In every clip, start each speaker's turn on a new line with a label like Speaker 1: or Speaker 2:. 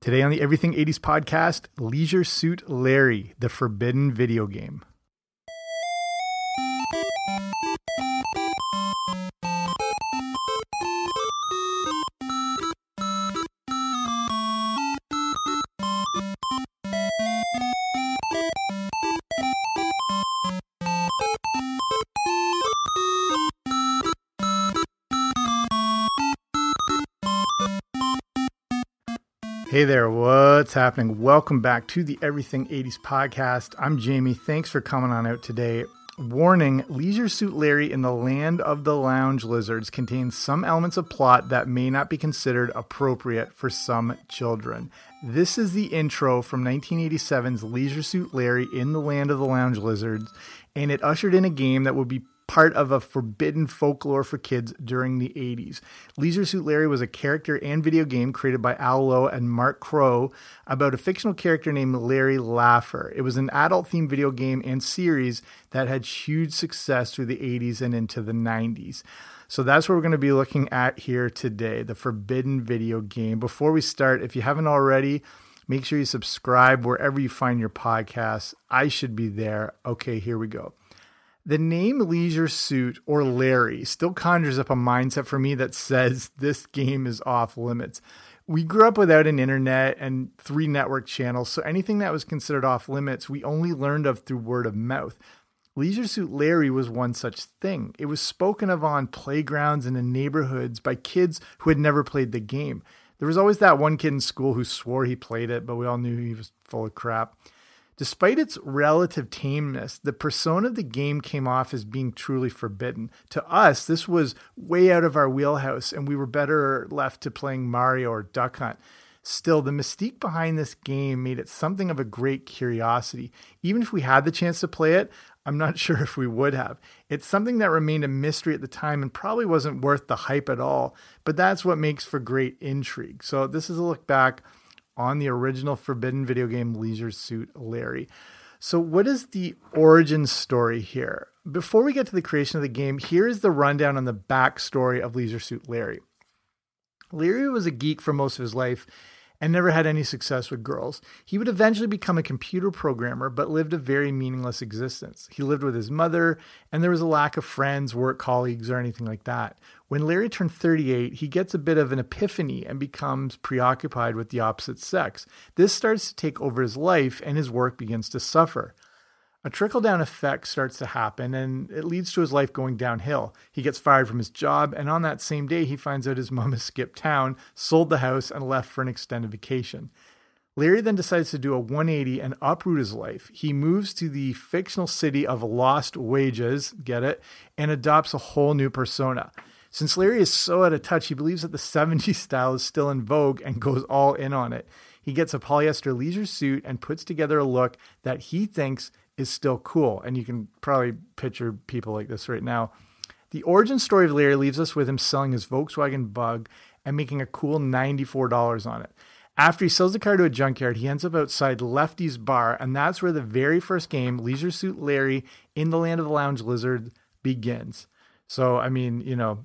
Speaker 1: Today on the Everything 80s podcast, Leisure Suit Larry, the forbidden video game. Hey there, what's happening? Welcome back to the Everything 80s podcast. I'm Jamie. Thanks for coming on out today. Warning Leisure Suit Larry in the Land of the Lounge Lizards contains some elements of plot that may not be considered appropriate for some children. This is the intro from 1987's Leisure Suit Larry in the Land of the Lounge Lizards, and it ushered in a game that would be part of a forbidden folklore for kids during the 80s. Leisure Suit Larry was a character and video game created by Al Lowe and Mark Crowe about a fictional character named Larry Laffer. It was an adult themed video game and series that had huge success through the 80s and into the 90s. So that's what we're going to be looking at here today the forbidden video game. Before we start, if you haven't already, make sure you subscribe wherever you find your podcasts. I should be there. Okay, here we go. The name Leisure Suit or Larry still conjures up a mindset for me that says this game is off limits. We grew up without an internet and three network channels, so anything that was considered off limits we only learned of through word of mouth. Leisure Suit Larry was one such thing. It was spoken of on playgrounds and in neighborhoods by kids who had never played the game. There was always that one kid in school who swore he played it, but we all knew he was full of crap. Despite its relative tameness, the persona of the game came off as being truly forbidden. To us, this was way out of our wheelhouse, and we were better left to playing Mario or Duck Hunt. Still, the mystique behind this game made it something of a great curiosity. Even if we had the chance to play it, I'm not sure if we would have. It's something that remained a mystery at the time and probably wasn't worth the hype at all, but that's what makes for great intrigue. So, this is a look back on the original Forbidden video game Leisure Suit Larry. So, what is the origin story here? Before we get to the creation of the game, here is the rundown on the backstory of Leisure Suit Larry. Larry was a geek for most of his life and never had any success with girls. He would eventually become a computer programmer, but lived a very meaningless existence. He lived with his mother, and there was a lack of friends, work colleagues, or anything like that. When Larry turned 38, he gets a bit of an epiphany and becomes preoccupied with the opposite sex. This starts to take over his life, and his work begins to suffer a trickle down effect starts to happen and it leads to his life going downhill. He gets fired from his job, and on that same day, he finds out his mom has skipped town, sold the house, and left for an extended vacation. Larry then decides to do a 180 and uproot his life. He moves to the fictional city of Lost Wages, get it, and adopts a whole new persona. Since Larry is so out of touch, he believes that the 70s style is still in vogue and goes all in on it. He gets a polyester leisure suit and puts together a look that he thinks is still cool. And you can probably picture people like this right now. The origin story of Larry leaves us with him selling his Volkswagen Bug and making a cool $94 on it. After he sells the car to a junkyard, he ends up outside Lefty's bar, and that's where the very first game, Leisure Suit Larry in the Land of the Lounge Lizard, begins. So, I mean, you know,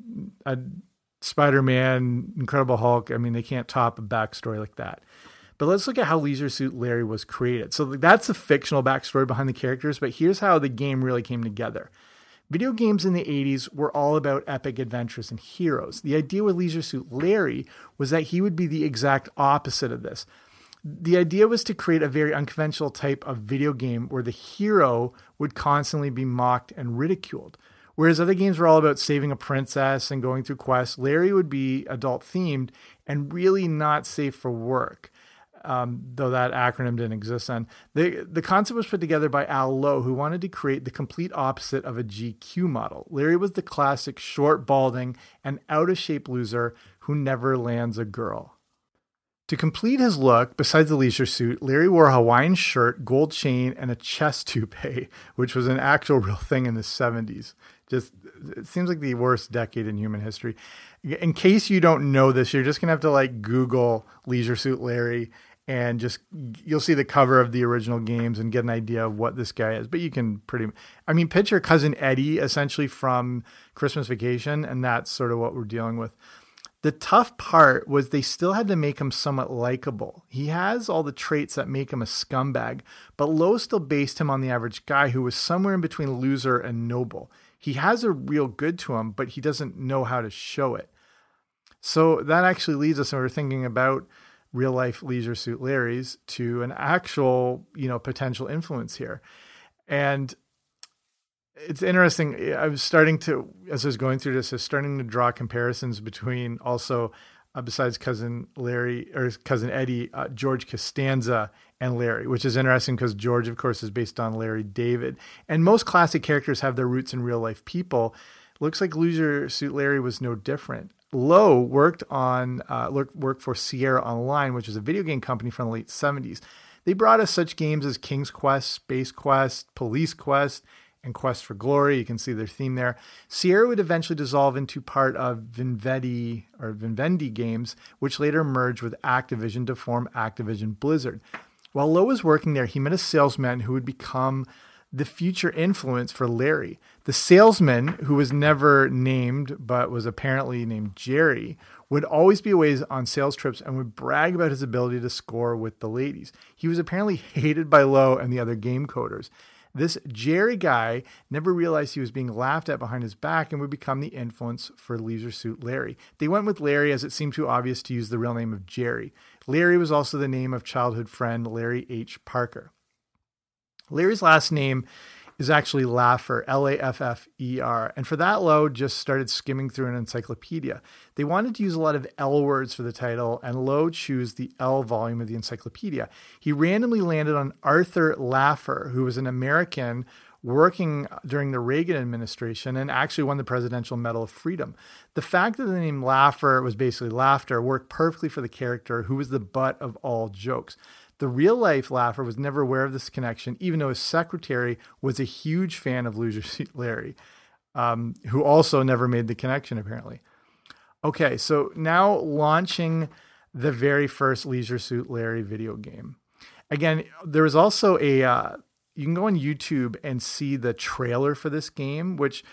Speaker 1: Spider Man, Incredible Hulk, I mean, they can't top a backstory like that. But let's look at how Leisure Suit Larry was created. So that's the fictional backstory behind the characters, but here's how the game really came together. Video games in the 80s were all about epic adventures and heroes. The idea with Leisure Suit Larry was that he would be the exact opposite of this. The idea was to create a very unconventional type of video game where the hero would constantly be mocked and ridiculed. Whereas other games were all about saving a princess and going through quests, Larry would be adult themed and really not safe for work um, though that acronym didn't exist then. The, the concept was put together by Al Lowe, who wanted to create the complete opposite of a GQ model. Larry was the classic short, balding, and out of shape loser who never lands a girl. To complete his look, besides the leisure suit, Larry wore a Hawaiian shirt, gold chain, and a chest toupee, which was an actual real thing in the 70s. Just it seems like the worst decade in human history. In case you don't know this, you're just gonna have to like Google Leisure Suit Larry and just you'll see the cover of the original games and get an idea of what this guy is. But you can pretty, I mean, picture cousin Eddie essentially from Christmas Vacation, and that's sort of what we're dealing with. The tough part was they still had to make him somewhat likable. He has all the traits that make him a scumbag, but Lowe still based him on the average guy who was somewhere in between loser and noble. He has a real good to him, but he doesn't know how to show it. So that actually leads us, and we're thinking about real life Leisure Suit Larry's to an actual, you know, potential influence here. And it's interesting. I was starting to, as I was going through this, I was starting to draw comparisons between also, uh, besides cousin Larry or cousin Eddie, uh, George Costanza and Larry, which is interesting because George, of course, is based on Larry David. And most classic characters have their roots in real life people. Looks like Leisure Suit Larry was no different. Lowe worked on uh, worked for Sierra Online, which is a video game company from the late 70s. They brought us such games as King's Quest, Space Quest, Police Quest, and Quest for Glory. You can see their theme there. Sierra would eventually dissolve into part of Vivendi or Vivendi Games, which later merged with Activision to form Activision Blizzard. While Lowe was working there, he met a salesman who would become the future influence for Larry. The salesman, who was never named but was apparently named Jerry, would always be away on sales trips and would brag about his ability to score with the ladies. He was apparently hated by Lowe and the other game coders. This Jerry guy never realized he was being laughed at behind his back and would become the influence for Leisure Suit Larry. They went with Larry as it seemed too obvious to use the real name of Jerry. Larry was also the name of childhood friend Larry H. Parker. Larry's last name is actually Laffer, L A F F E R. And for that, Lowe just started skimming through an encyclopedia. They wanted to use a lot of L words for the title, and Lowe chose the L volume of the encyclopedia. He randomly landed on Arthur Laffer, who was an American working during the Reagan administration and actually won the Presidential Medal of Freedom. The fact that the name Laffer was basically laughter worked perfectly for the character who was the butt of all jokes. The real life Laffer was never aware of this connection, even though his secretary was a huge fan of Leisure Suit Larry, um, who also never made the connection, apparently. Okay, so now launching the very first Leisure Suit Larry video game. Again, there was also a, uh, you can go on YouTube and see the trailer for this game, which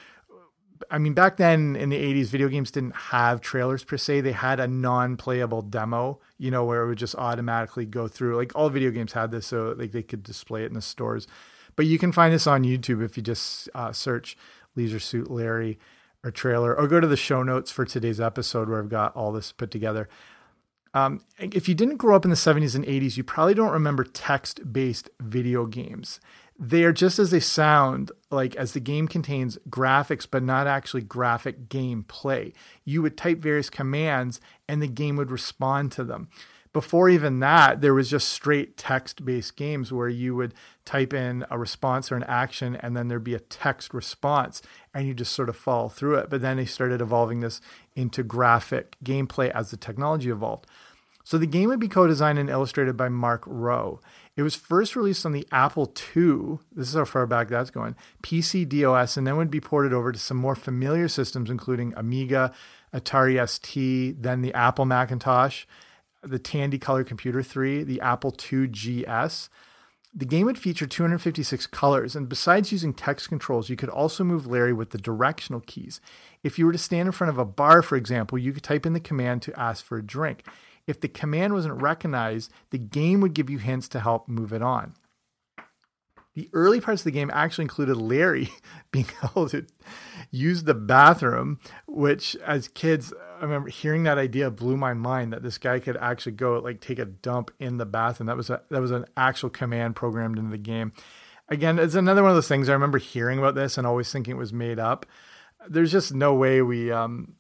Speaker 1: I mean, back then in the 80s, video games didn't have trailers per se. They had a non playable demo, you know, where it would just automatically go through. Like all video games had this, so like they could display it in the stores. But you can find this on YouTube if you just uh, search Leisure Suit Larry or trailer, or go to the show notes for today's episode where I've got all this put together. Um, if you didn't grow up in the 70s and 80s, you probably don't remember text based video games they are just as they sound like as the game contains graphics but not actually graphic gameplay. You would type various commands and the game would respond to them. Before even that there was just straight text based games where you would type in a response or an action and then there'd be a text response and you just sort of follow through it. But then they started evolving this into graphic gameplay as the technology evolved. So the game would be co-designed and illustrated by Mark Crowe. It was first released on the Apple II. This is how far back that's going. PC DOS, and then would be ported over to some more familiar systems, including Amiga, Atari ST, then the Apple Macintosh, the Tandy Color Computer 3, the Apple II GS. The game would feature 256 colors, and besides using text controls, you could also move Larry with the directional keys. If you were to stand in front of a bar, for example, you could type in the command to ask for a drink. If the command wasn't recognized, the game would give you hints to help move it on. The early parts of the game actually included Larry being able to use the bathroom, which as kids, I remember hearing that idea blew my mind that this guy could actually go like take a dump in the bathroom. That was a that was an actual command programmed into the game. Again, it's another one of those things I remember hearing about this and always thinking it was made up. There's just no way we um,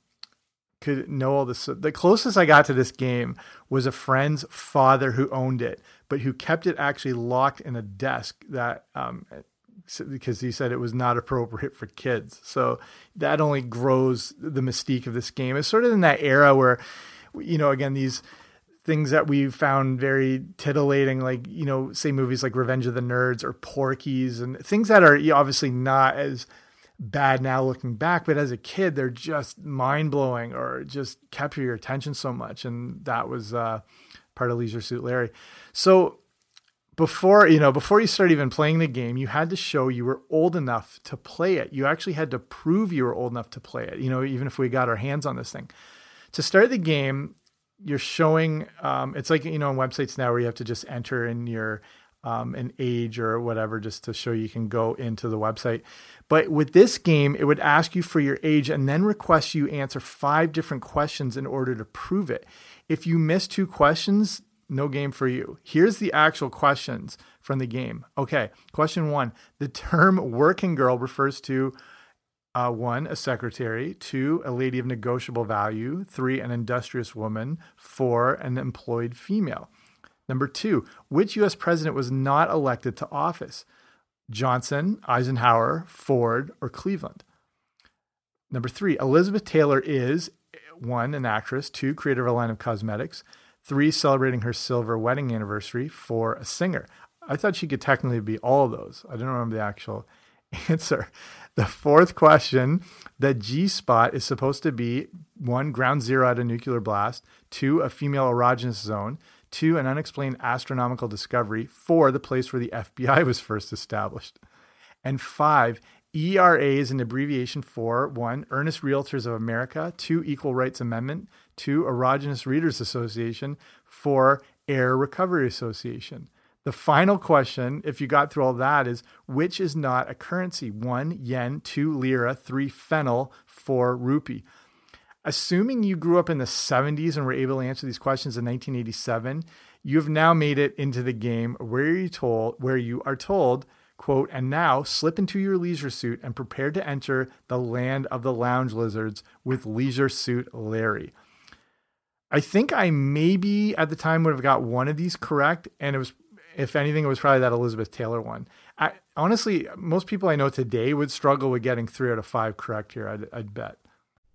Speaker 1: could know all this. The closest I got to this game was a friend's father who owned it, but who kept it actually locked in a desk that um, because he said it was not appropriate for kids. So that only grows the mystique of this game. It's sort of in that era where, you know, again these things that we found very titillating, like, you know, say movies like Revenge of the Nerds or Porky's and things that are obviously not as bad now looking back, but as a kid, they're just mind blowing or just capture your attention so much. And that was uh, part of Leisure Suit Larry. So before you know before you start even playing the game you had to show you were old enough to play it you actually had to prove you were old enough to play it you know even if we got our hands on this thing to start the game you're showing um, it's like you know on websites now where you have to just enter in your um, an age or whatever just to show you can go into the website but with this game it would ask you for your age and then request you answer five different questions in order to prove it if you miss two questions no game for you. Here's the actual questions from the game. Okay, question one The term working girl refers to uh, one, a secretary, two, a lady of negotiable value, three, an industrious woman, four, an employed female. Number two, which US president was not elected to office? Johnson, Eisenhower, Ford, or Cleveland? Number three, Elizabeth Taylor is one, an actress, two, creator of a line of cosmetics, three, celebrating her silver wedding anniversary, four, a singer. I thought she could technically be all those. I don't remember the actual answer. The fourth question the G spot is supposed to be one, ground zero at a nuclear blast, two, a female erogenous zone, two, an unexplained astronomical discovery, four, the place where the FBI was first established, and five, ERA is an abbreviation for one, Earnest Realtors of America, two, Equal Rights Amendment, two, Erogenous Readers Association, four, Air Recovery Association. The final question, if you got through all that, is which is not a currency? One, yen, two, lira, three, fennel, four, rupee. Assuming you grew up in the 70s and were able to answer these questions in 1987, you have now made it into the game where you told where you are told quote, and now slip into your leisure suit and prepare to enter the land of the lounge lizards with Leisure Suit Larry. I think I maybe at the time would have got one of these correct, and it was, if anything, it was probably that Elizabeth Taylor one. I, honestly, most people I know today would struggle with getting three out of five correct here. I'd, I'd bet.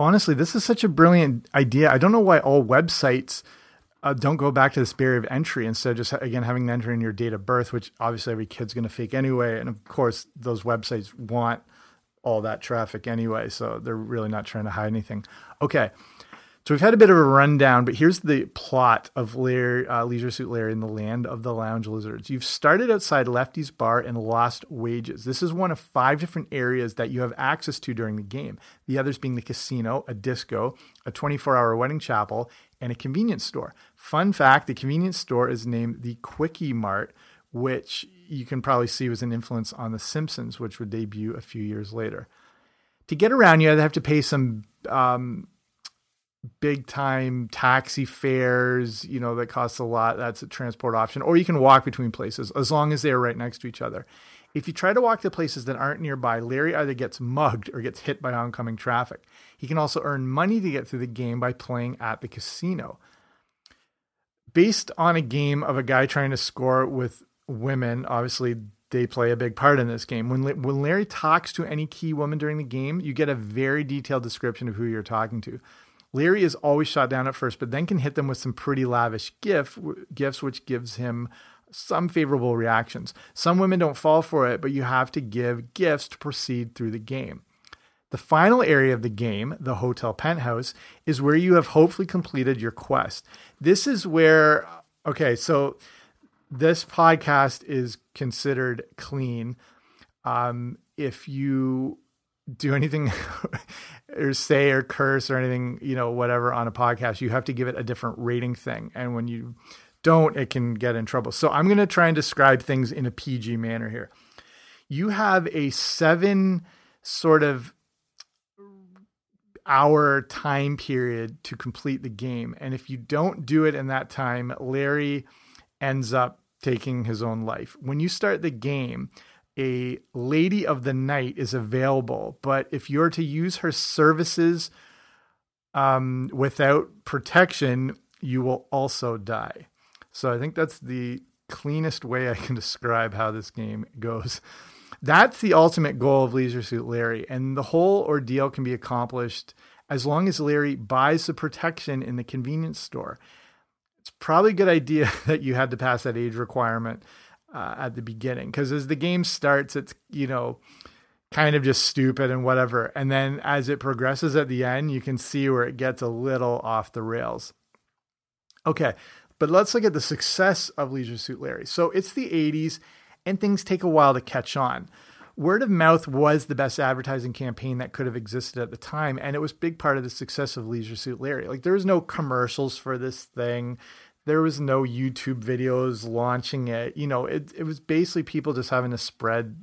Speaker 1: Honestly, this is such a brilliant idea. I don't know why all websites uh, don't go back to this barrier of entry instead of just again having to enter in your date of birth, which obviously every kid's going to fake anyway. And of course, those websites want all that traffic anyway, so they're really not trying to hide anything. Okay, so we've had a bit of a rundown, but here's the plot of Larry, uh, Leisure Suit Larry in the land of the lounge lizards. You've started outside Lefty's bar and lost wages. This is one of five different areas that you have access to during the game. The others being the casino, a disco, a 24 hour wedding chapel, and a convenience store. Fun fact the convenience store is named the Quickie Mart, which you can probably see was an influence on The Simpsons, which would debut a few years later. To get around, you have to pay some um, big time taxi fares, you know, that costs a lot. That's a transport option. Or you can walk between places as long as they are right next to each other. If you try to walk to places that aren't nearby, Larry either gets mugged or gets hit by oncoming traffic. He can also earn money to get through the game by playing at the casino. Based on a game of a guy trying to score with women, obviously they play a big part in this game. When, when Larry talks to any key woman during the game, you get a very detailed description of who you're talking to. Larry is always shot down at first, but then can hit them with some pretty lavish gift, gifts, which gives him some favorable reactions. Some women don't fall for it, but you have to give gifts to proceed through the game. The final area of the game, the Hotel Penthouse, is where you have hopefully completed your quest. This is where, okay, so this podcast is considered clean. Um, if you do anything or say or curse or anything, you know, whatever on a podcast, you have to give it a different rating thing. And when you don't, it can get in trouble. So I'm going to try and describe things in a PG manner here. You have a seven sort of hour time period to complete the game. And if you don't do it in that time, Larry ends up taking his own life. When you start the game, a lady of the night is available, but if you're to use her services um, without protection, you will also die. So I think that's the cleanest way I can describe how this game goes. That's the ultimate goal of Leisure Suit Larry, and the whole ordeal can be accomplished as long as Larry buys the protection in the convenience store. It's probably a good idea that you had to pass that age requirement uh, at the beginning because as the game starts, it's you know kind of just stupid and whatever, and then as it progresses at the end, you can see where it gets a little off the rails. Okay, but let's look at the success of Leisure Suit Larry. So it's the 80s, and things take a while to catch on. Word of mouth was the best advertising campaign that could have existed at the time, and it was big part of the success of Leisure Suit Larry. Like there was no commercials for this thing. There was no YouTube videos launching it. You know, it, it was basically people just having to spread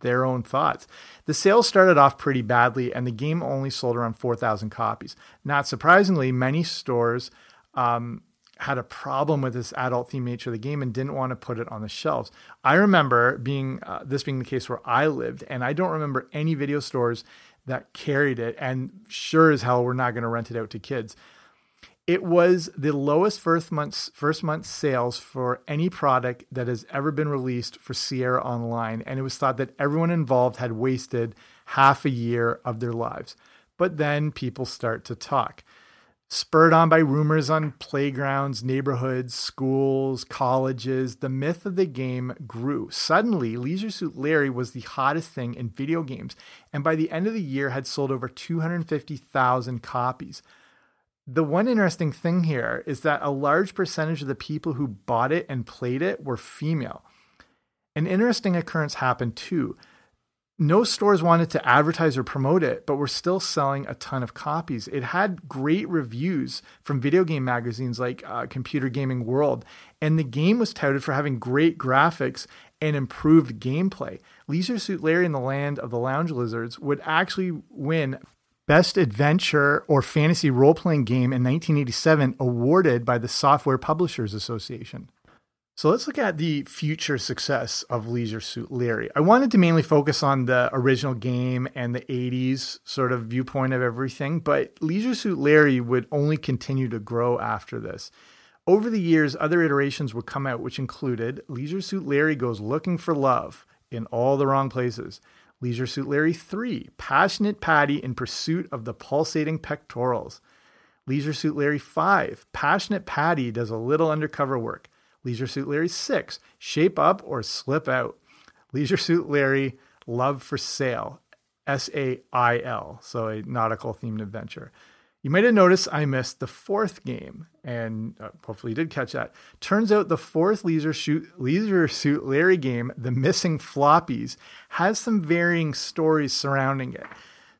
Speaker 1: their own thoughts. The sales started off pretty badly, and the game only sold around 4,000 copies. Not surprisingly, many stores um, had a problem with this adult theme nature of the game and didn't want to put it on the shelves. I remember being uh, this being the case where I lived, and I don't remember any video stores that carried it, and sure as hell we're not going to rent it out to kids. It was the lowest first month's first month sales for any product that has ever been released for Sierra Online, and it was thought that everyone involved had wasted half a year of their lives. But then people start to talk spurred on by rumors on playgrounds, neighborhoods, schools, colleges, the myth of the game grew. Suddenly, Leisure Suit Larry was the hottest thing in video games, and by the end of the year had sold over 250,000 copies. The one interesting thing here is that a large percentage of the people who bought it and played it were female. An interesting occurrence happened too no stores wanted to advertise or promote it, but were still selling a ton of copies. It had great reviews from video game magazines like uh, Computer Gaming World, and the game was touted for having great graphics and improved gameplay. Leisure Suit Larry in the Land of the Lounge Lizards would actually win Best Adventure or Fantasy Role Playing Game in 1987, awarded by the Software Publishers Association. So let's look at the future success of Leisure Suit Larry. I wanted to mainly focus on the original game and the 80s sort of viewpoint of everything, but Leisure Suit Larry would only continue to grow after this. Over the years, other iterations would come out, which included Leisure Suit Larry Goes Looking for Love in all the wrong places, Leisure Suit Larry 3, Passionate Patty in Pursuit of the Pulsating Pectorals, Leisure Suit Larry 5, Passionate Patty does a little undercover work. Leisure Suit Larry 6, Shape Up or Slip Out. Leisure Suit Larry, Love for Sail, S A I L, so a nautical themed adventure. You might have noticed I missed the fourth game, and uh, hopefully you did catch that. Turns out the fourth Leisure Suit, Leisure Suit Larry game, The Missing Floppies, has some varying stories surrounding it.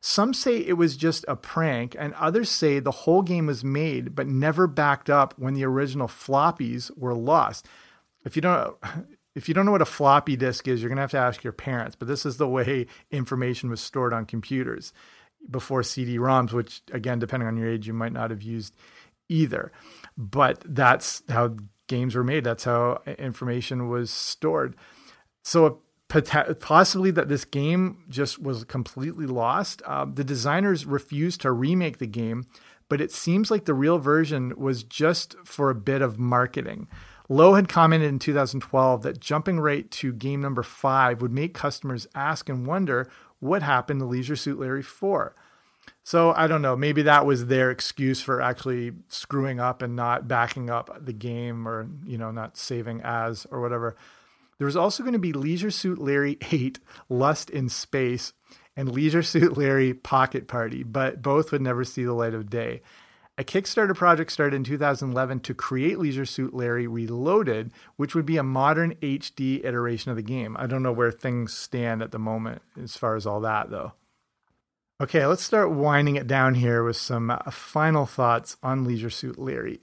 Speaker 1: Some say it was just a prank, and others say the whole game was made but never backed up when the original floppies were lost. If you don't if you don't know what a floppy disk is, you're going to have to ask your parents, but this is the way information was stored on computers before CD-ROMs, which again depending on your age you might not have used either. But that's how games were made. That's how information was stored. So possibly that this game just was completely lost. Uh, the designers refused to remake the game, but it seems like the real version was just for a bit of marketing. Lowe had commented in 2012 that jumping right to game number five would make customers ask and wonder what happened to Leisure Suit Larry 4. So I don't know. Maybe that was their excuse for actually screwing up and not backing up the game or, you know, not saving as or whatever. There was also going to be Leisure Suit Larry 8 Lust in Space and Leisure Suit Larry Pocket Party, but both would never see the light of day. A Kickstarter project started in 2011 to create Leisure Suit Larry Reloaded, which would be a modern HD iteration of the game. I don't know where things stand at the moment as far as all that, though. Okay, let's start winding it down here with some uh, final thoughts on Leisure Suit Larry.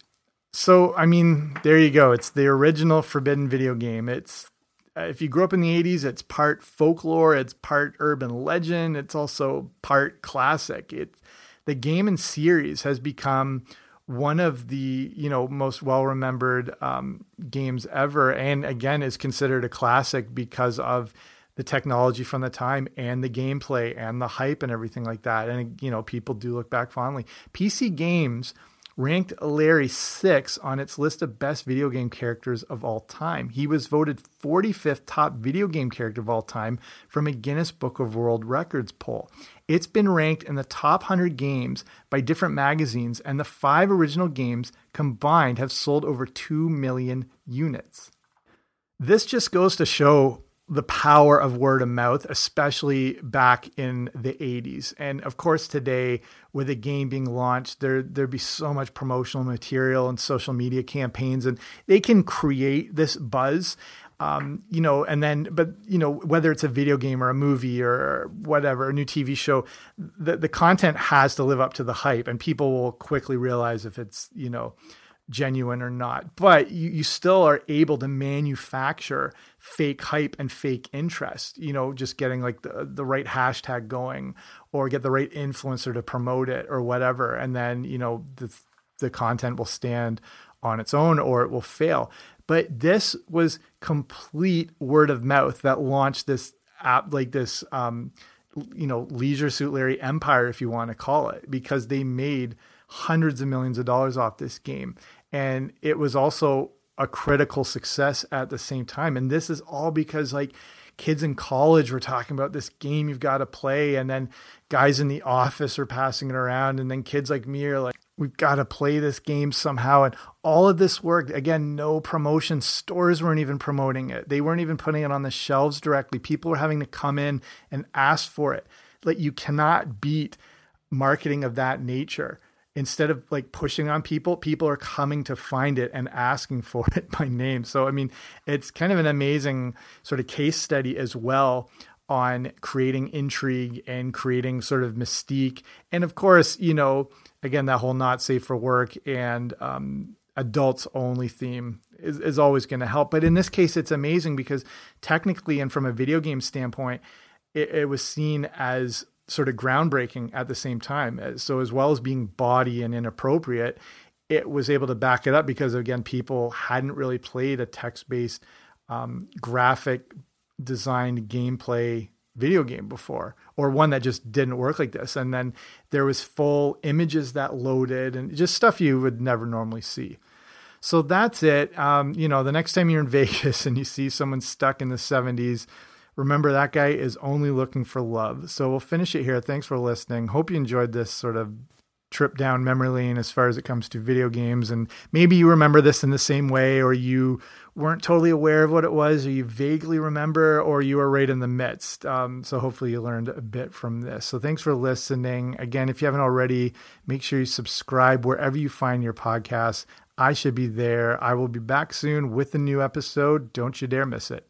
Speaker 1: So, I mean, there you go. It's the original Forbidden video game. It's uh, if you grew up in the 80s, it's part folklore, it's part urban legend, it's also part classic. It the game and series has become one of the you know most well remembered um, games ever, and again is considered a classic because of the technology from the time and the gameplay and the hype and everything like that. And you know people do look back fondly. PC games ranked Larry six on its list of best video game characters of all time. He was voted 45th top video game character of all time from a Guinness Book of World Records poll. It's been ranked in the top 100 games by different magazines, and the five original games combined have sold over 2 million units. This just goes to show the power of word of mouth, especially back in the 80s. And of course, today, with a game being launched, there there'd be so much promotional material and social media campaigns, and they can create this buzz. Um, you know, and then, but you know, whether it's a video game or a movie or whatever, a new TV show, the the content has to live up to the hype, and people will quickly realize if it's you know genuine or not. But you, you still are able to manufacture fake hype and fake interest, you know, just getting like the, the right hashtag going or get the right influencer to promote it or whatever. And then, you know, the, the content will stand on its own or it will fail. But this was complete word of mouth that launched this app, like this, um, you know, Leisure Suit Larry empire, if you want to call it, because they made hundreds of millions of dollars off this game. And it was also a critical success at the same time. And this is all because like kids in college were talking about this game you've got to play, and then guys in the office are passing it around, and then kids like me are like, we've got to play this game somehow. And all of this worked. Again, no promotion. Stores weren't even promoting it. They weren't even putting it on the shelves directly. People were having to come in and ask for it. Like you cannot beat marketing of that nature instead of like pushing on people, people are coming to find it and asking for it by name. So, I mean, it's kind of an amazing sort of case study as well on creating intrigue and creating sort of mystique. And of course, you know, again, that whole not safe for work and um, adults only theme is, is always going to help. But in this case, it's amazing because technically and from a video game standpoint, it, it was seen as sort of groundbreaking at the same time. So as well as being bawdy and inappropriate, it was able to back it up because again, people hadn't really played a text-based um, graphic designed gameplay video game before or one that just didn't work like this. And then there was full images that loaded and just stuff you would never normally see. So that's it. Um, you know the next time you're in vegas and you see someone stuck in the 70s Remember, that guy is only looking for love. So we'll finish it here. Thanks for listening. Hope you enjoyed this sort of trip down memory lane as far as it comes to video games. And maybe you remember this in the same way, or you weren't totally aware of what it was, or you vaguely remember, or you were right in the midst. Um, so hopefully you learned a bit from this. So thanks for listening. Again, if you haven't already, make sure you subscribe wherever you find your podcasts. I should be there. I will be back soon with a new episode. Don't you dare miss it.